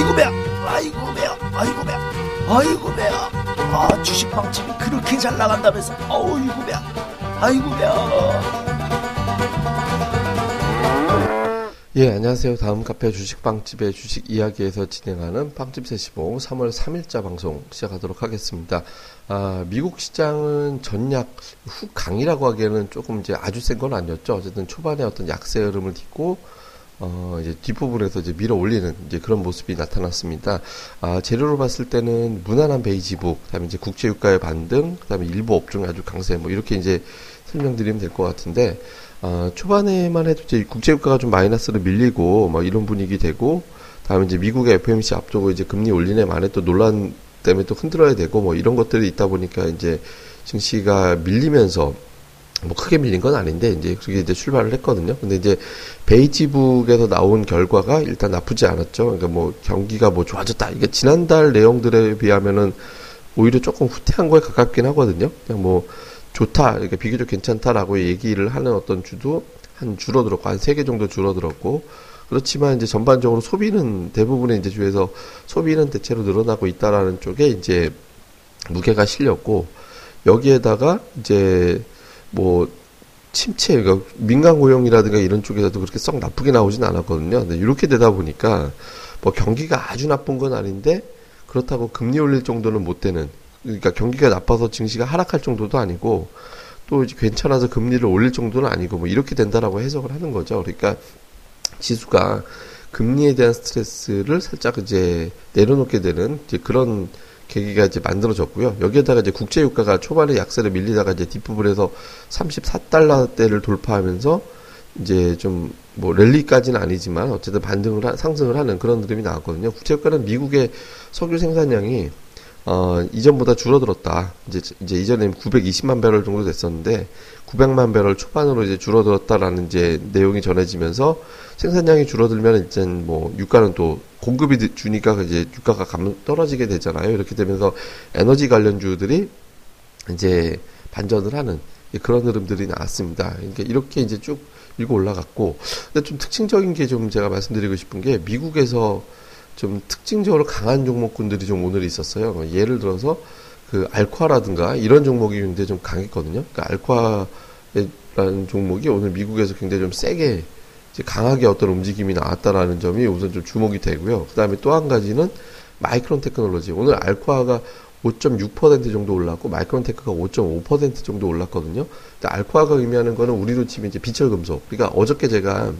아이고 배야. 아이고 배야. 아이고 배야. 아이고 배야. 아 주식방집이 그렇게 잘 나간다면서. 아이고 배야. 아이고 배야. 예 안녕하세요. 다음 카페 주식방집의 주식 이야기에서 진행하는 빵집 세시봉 3월 3일자 방송 시작하도록 하겠습니다. 아, 미국 시장은 전략 후 강이라고 하기에는 조금 이제 아주 센 건 아니었죠. 어쨌든 초반에 어떤 약세 흐름을 딛고 어, 이제 뒷부분에서 이제 밀어 올리는 이제 그런 모습이 나타났습니다. 아, 재료로 봤을 때는 무난한 베이지북, 그 다음에 이제 국제유가의 반등, 그 다음에 일부 업종의 아주 강세, 뭐 이렇게 이제 설명드리면 될 것 같은데, 아, 초반에만 해도 이제 국제유가가 좀 마이너스로 밀리고 뭐 이런 분위기 되고 다음에 이제 미국의 FMC 앞두고 이제 금리 올리네 만에 또 논란 때문에 또 흔들어야 되고 뭐 이런 것들이 있다 보니까 이제 증시가 밀리면서 뭐 크게 밀린 건 아닌데 이제 그렇게 이제 출발을 했거든요. 근데 이제 베이지북에서 나온 결과가 일단 나쁘지 않았죠. 그러니까 뭐 경기가 뭐 좋아졌다. 이게 지난달 내용들에 비하면은 오히려 조금 후퇴한 거에 가깝긴 하거든요. 그냥 뭐 좋다, 이렇게 비교적 괜찮다라고 얘기를 하는 어떤 주도 한 줄어들었고 한 세 개 정도 줄어들었고 그렇지만 이제 전반적으로 소비는 대부분의 이제 주에서 소비는 대체로 늘어나고 있다라는 쪽에 이제 무게가 실렸고 여기에다가 이제 뭐 침체, 그러니까 민간 고용이라든가 이런 쪽에서도 그렇게 썩 나쁘게 나오진 않았거든요. 근데 이렇게 되다 보니까 뭐 경기가 아주 나쁜 건 아닌데 그렇다고 금리 올릴 정도는 못 되는 그러니까 경기가 나빠서 증시가 하락할 정도도 아니고 또 이제 괜찮아서 금리를 올릴 정도는 아니고 뭐 이렇게 된다라고 해석을 하는 거죠. 그러니까 지수가 금리에 대한 스트레스를 살짝 이제 내려놓게 되는 이제 그런 계기가 이제 만들어졌고요. 여기에다가 이제 국제유가가 초반에 약세를 밀리다가 이제 뒷부분에서 34달러대를 돌파하면서 이제 좀 뭐 랠리까지는 아니지만 어쨌든 반등을 하, 상승을 하는 그런 흐름이 나왔거든요. 국제유가는 미국의 석유 생산량이 어, 이전보다 줄어들었다. 이제, 이제 이전에 920만 배럴 정도 됐었는데, 900만 배럴 초반으로 이제 줄어들었다라는 이제 내용이 전해지면서 생산량이 줄어들면 이제 뭐 유가는 또 공급이 주니까 이제 유가가 감, 떨어지게 되잖아요. 이렇게 되면서 에너지 관련주들이 이제 반전을 하는 그런 흐름들이 나왔습니다. 그러니까 이렇게 이제 쭉 밀고 올라갔고, 근데 좀 특징적인 게 좀 제가 말씀드리고 싶은 게 미국에서 좀 특징적으로 강한 종목군들이 좀 오늘 있었어요. 뭐 예를 들어서 그 알콰라든가 이런 종목이 굉장히 좀 강했거든요. 그러니까 알콰라는 종목이 오늘 미국에서 굉장히 좀 세게 이제 강하게 어떤 움직임이 나왔다라는 점이 우선 좀 주목이 되고요. 그 다음에 또 한 가지는 마이크론 테크놀로지. 오늘 알콰가 5.6% 정도 올랐고 마이크론 테크가 5.5% 정도 올랐거든요. 알콰가 의미하는 거는 우리로 치면 이제 비철 금속. 그러니까 어저께 제가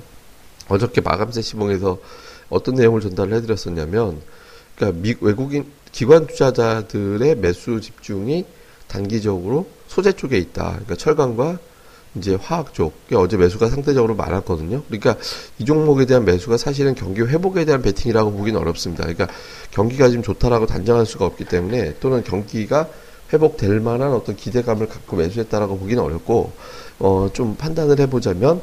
어저께 마감 세 시봉에서 어떤 내용을 전달을 해드렸었냐면, 그러니까 미, 외국인 기관 투자자들의 매수 집중이 단기적으로 소재 쪽에 있다. 그러니까 철강과 이제 화학 쪽. 어제 매수가 상대적으로 많았거든요. 그러니까 이 종목에 대한 매수가 사실은 경기 회복에 대한 베팅이라고 보기는 어렵습니다. 그러니까 경기가 지금 좋다라고 단정할 수가 없기 때문에 또는 경기가 회복될 만한 어떤 기대감을 갖고 매수했다라고 보기는 어렵고, 어, 좀 판단을 해보자면,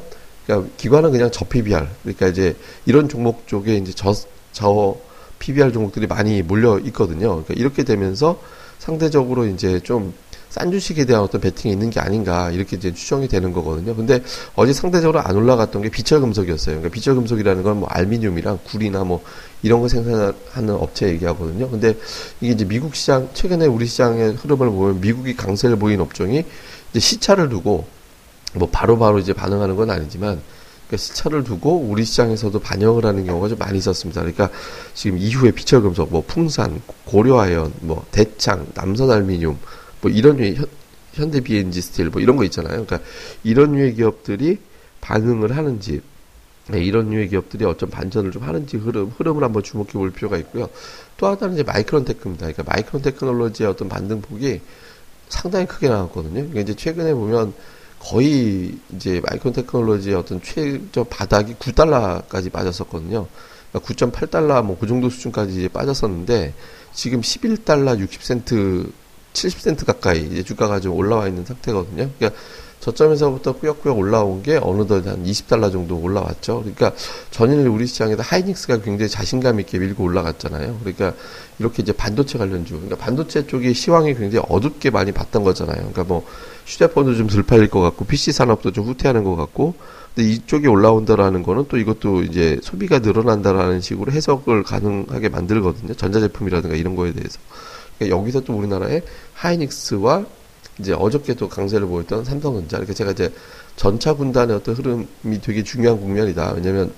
그러니까 기관은 그냥 저 PBR. 그러니까 이제 이런 종목 쪽에 이제 저, 저 PBR 종목들이 많이 몰려 있거든요. 그러니까 이렇게 되면서 상대적으로 이제 좀 싼 주식에 대한 어떤 베팅이 있는 게 아닌가 이렇게 이제 추정이 되는 거거든요. 근데 어제 상대적으로 안 올라갔던 게 비철 금속이었어요. 그러니까 비철 금속이라는 건 뭐 알미늄이랑 구리나 뭐 이런 거 생산하는 업체 얘기하거든요. 근데 이게 이제 미국 시장 최근에 우리 시장의 흐름을 보면 미국이 강세를 보인 업종이 이제 시차를 두고 뭐 바로바로 바로 이제 반응하는 건 아니지만 그러니까 시차를 두고 우리 시장에서도 반영을 하는 경우가 좀 많이 있었습니다. 그러니까 지금 이후에 비철금속, 뭐 풍산, 고려아연, 뭐 대창, 남선 알미늄, 뭐 이런 현, 현대 비엔지 스틸 뭐 이런 거 있잖아요. 그러니까 이런 류의 기업들이 반응을 하는지 네, 이런 류의 기업들이 어떤 반전을 좀 하는지 흐름, 흐름을 한번 주목해 볼 필요가 있고요. 또 하나는 이제 마이크론 테크입니다. 그러니까 마이크론 테크놀로지의 어떤 반등폭이 상당히 크게 나왔거든요. 그러니까 이제 최근에 보면 거의 이제 마이크론 테크놀로지의 어떤 최저 바닥이 9달러까지 빠졌었거든요. 그러니까 9.8달러 뭐 그 정도 수준까지 이제 빠졌었는데 지금 11달러 60센트 70센트 가까이 이제 주가가 좀 올라와 있는 상태거든요. 그러니까 저점에서부터 꾸역꾸역 올라온 게 어느덧 한 20달러 정도 올라왔죠. 그러니까 전일 우리 시장에서 하이닉스가 굉장히 자신감 있게 밀고 올라갔잖아요. 그러니까 이렇게 이제 반도체 관련주, 그러니까 반도체 쪽이 시황이 굉장히 어둡게 많이 봤던 거잖아요. 그러니까 뭐 휴대폰도 좀 덜 팔릴 것 같고 PC 산업도 좀 후퇴하는 것 같고 근데 이쪽이 올라온다라는 거는 또 이것도 이제 소비가 늘어난다라는 식으로 해석을 가능하게 만들거든요. 전자제품이라든가 이런 거에 대해서. 그러니까 여기서 또 우리나라의 하이닉스와 이제 어저께도 강세를 보였던 삼성전자. 이렇게 제가 이제 전차 군단의 어떤 흐름이 되게 중요한 국면이다. 왜냐면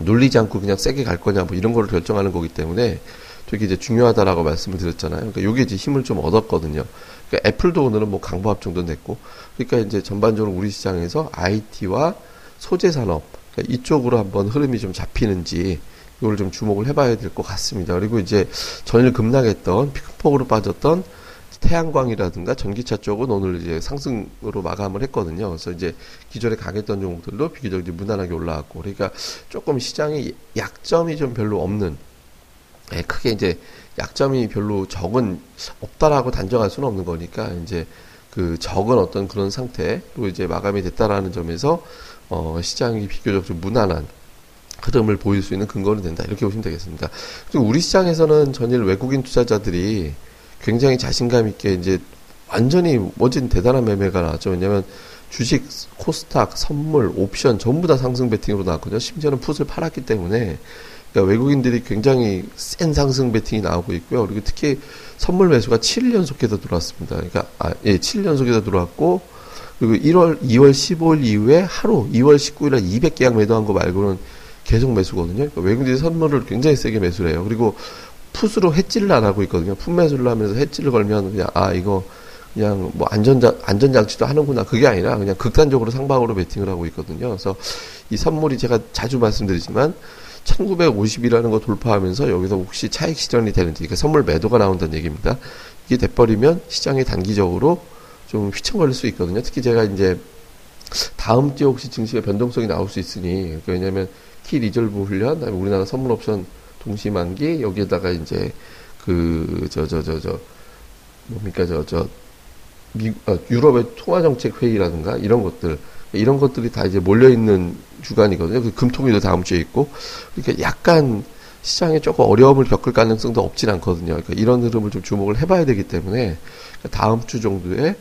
눌리지 않고 그냥 세게 갈 거냐 뭐 이런 거를 결정하는 거기 때문에 되게 이제 중요하다라고 말씀을 드렸잖아요. 그러니까 요게 이제 힘을 좀 얻었거든요. 그러니까 애플도 오늘은 뭐 강보합 정도 냈고, 그러니까 이제 전반적으로 우리 시장에서 IT와 소재 산업 그러니까 이쪽으로 한번 흐름이 좀 잡히는지 이걸 좀 주목을 해봐야 될 것 같습니다. 그리고 이제 전일 급락했던 피크폭으로 빠졌던 태양광이라든가 전기차 쪽은 오늘 이제 상승으로 마감을 했거든요. 그래서 이제 기존에 강했던 종목들도 비교적 무난하게 올라왔고, 그러니까 조금 시장이 약점이 좀 별로 없는, 예, 크게 이제 약점이 별로 적은 없다라고 단정할 수는 없는 거니까 이제 그 적은 어떤 그런 상태로 이제 마감이 됐다라는 점에서 어, 시장이 비교적 좀 무난한 흐름을 보일 수 있는 근거는 된다. 이렇게 보시면 되겠습니다. 그리고 우리 시장에서는 전일 외국인 투자자들이 굉장히 자신감 있게 이제 완전히 멋진 대단한 매매가 나왔죠. 왜냐면 주식, 코스닥, 선물, 옵션 전부 다 상승 베팅으로 나왔거든요. 심지어는 풋을 팔았기 때문에 그러니까 외국인들이 굉장히 센 상승 베팅이 나오고 있고요. 그리고 특히 선물 매수가 7연속해서 들어왔습니다. 그러니까 아, 예, 7연속해서 들어왔고 그리고 1월 2월 15일 이후에 하루 2월 19일에 200계약 매도한 거 말고는 계속 매수거든요. 그러니까 외국인들이 선물을 굉장히 세게 매수를 해요. 그리고 풋으로 해지를 안 하고 있거든요. 풋 매수를 하면서 해지를 걸면 그냥 아 이거 그냥 뭐 안전자 안전장치도 하는구나 그게 아니라 그냥 극단적으로 상방으로 베팅을 하고 있거든요. 그래서 이 선물이 제가 자주 말씀드리지만 1950이라는 거 돌파하면서 여기서 혹시 차익 실현이 되는지, 그러니까 선물 매도가 나온다는 얘기입니다. 이게 돼버리면 시장이 단기적으로 좀 휘청거릴 수 있거든요. 특히 제가 이제 다음 주에 혹시 증시의 변동성이 나올 수 있으니, 그러니까 왜냐면 Key Resolve 훈련, 우리나라 선물 옵션 동시 만기, 여기에다가 이제 그, 저, 저, 저, 저, 뭡니까, 저, 저, 미, 어, 유럽의 통화 정책 회의라든가 이런 것들, 이런 것들이 다 이제 몰려 있는 주간이거든요. 그 금통위도 다음 주에 있고. 그러니까 약간 시장에 조금 어려움을 겪을 가능성도 없진 않거든요. 그러니까 이런 흐름을 좀 주목을 해봐야 되기 때문에 다음 주 정도에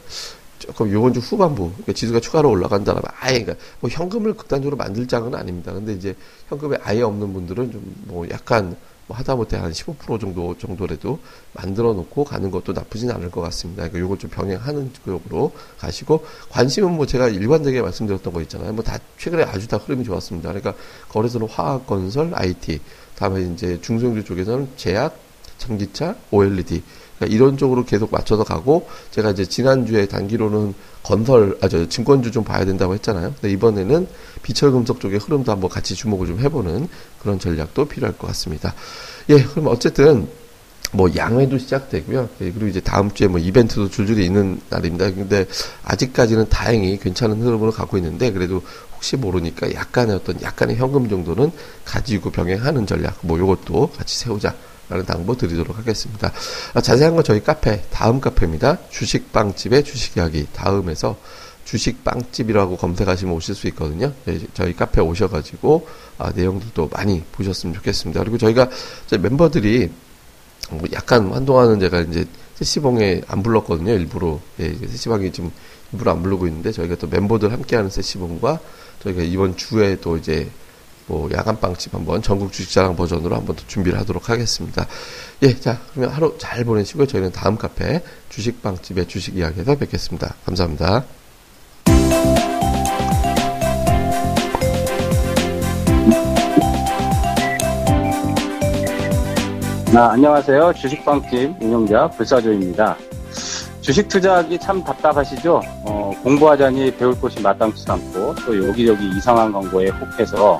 조금 요번 주 후반부 그러니까 지수가 추가로 올라간다면 아예 그러니까 뭐 현금을 극단적으로 만들 장은 아닙니다. 근데 이제 현금이 아예 없는 분들은 좀 뭐 약간 뭐 하다못해 한 15% 정도 정도라도 만들어 놓고 가는 것도 나쁘진 않을 것 같습니다. 그러니까 요걸 좀 병행하는 쪽으로 가시고 관심은 뭐 제가 일관되게 말씀드렸던 거 있잖아요. 뭐 다 최근에 아주 다 흐름이 좋았습니다. 그러니까 거래소는 화학 건설, IT, 다음에 이제 중소형주 쪽에서는 제약, 전기차, OLED 그러니까 이런 쪽으로 계속 맞춰서 가고 제가 이제 지난주에 단기로는 건설 아저 증권주 좀 봐야 된다고 했잖아요. 근데 이번에는 비철금속 쪽의 흐름도 한번 같이 주목을 좀 해보는 그런 전략도 필요할 것 같습니다. 예, 그럼 어쨌든 뭐 양회도 시작되고요. 예, 그리고 이제 다음 주에 뭐 이벤트도 줄줄이 있는 날입니다. 근데 아직까지는 다행히 괜찮은 흐름으로 가고 있는데 그래도 혹시 모르니까 약간의 어떤 약간의 현금 정도는 가지고 병행하는 전략 뭐 요것도 같이 세우자. 라는 당부 드리도록 하겠습니다. 아, 자세한 건 저희 카페, 다음 카페입니다. 주식빵집의 주식 이야기, 다음에서 주식빵집이라고 검색하시면 오실 수 있거든요. 네, 저희 카페 오셔가지고, 아, 내용들도 많이 보셨으면 좋겠습니다. 그리고 저희가 멤버들이 뭐 약간 한동안은 제가 이제 세시봉에 안 불렀거든요. 일부러. 예, 세시봉이 지금 일부러 안 부르고 있는데 저희가 또 멤버들 함께하는 세시봉과 저희가 이번 주에 또 이제 뭐 야간 빵집 한번 전국 주식자랑 버전으로 한번 더 준비를 하도록 하겠습니다. 예, 자 그러면 하루 잘 보내시고요. 저희는 다음 카페 주식 빵집의 주식 이야기에서 뵙겠습니다. 감사합니다. 아, 안녕하세요. 주식빵집 운영자 불사조입니다. 주식 투자하기 참 답답하시죠? 어, 공부하자니 배울 곳이 마땅치 않고 또 여기저기 이상한 광고에 혹해서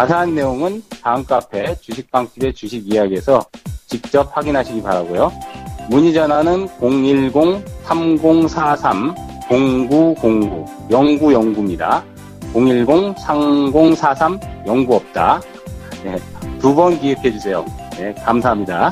자세한 내용은 다음 카페 주식방집의 주식 이야기에서 직접 확인하시기 바라고요. 문의 전화는 010-3043-0909 0909입니다. 010-3043-09없다. 네, 두번 기획해 주세요. 네, 감사합니다.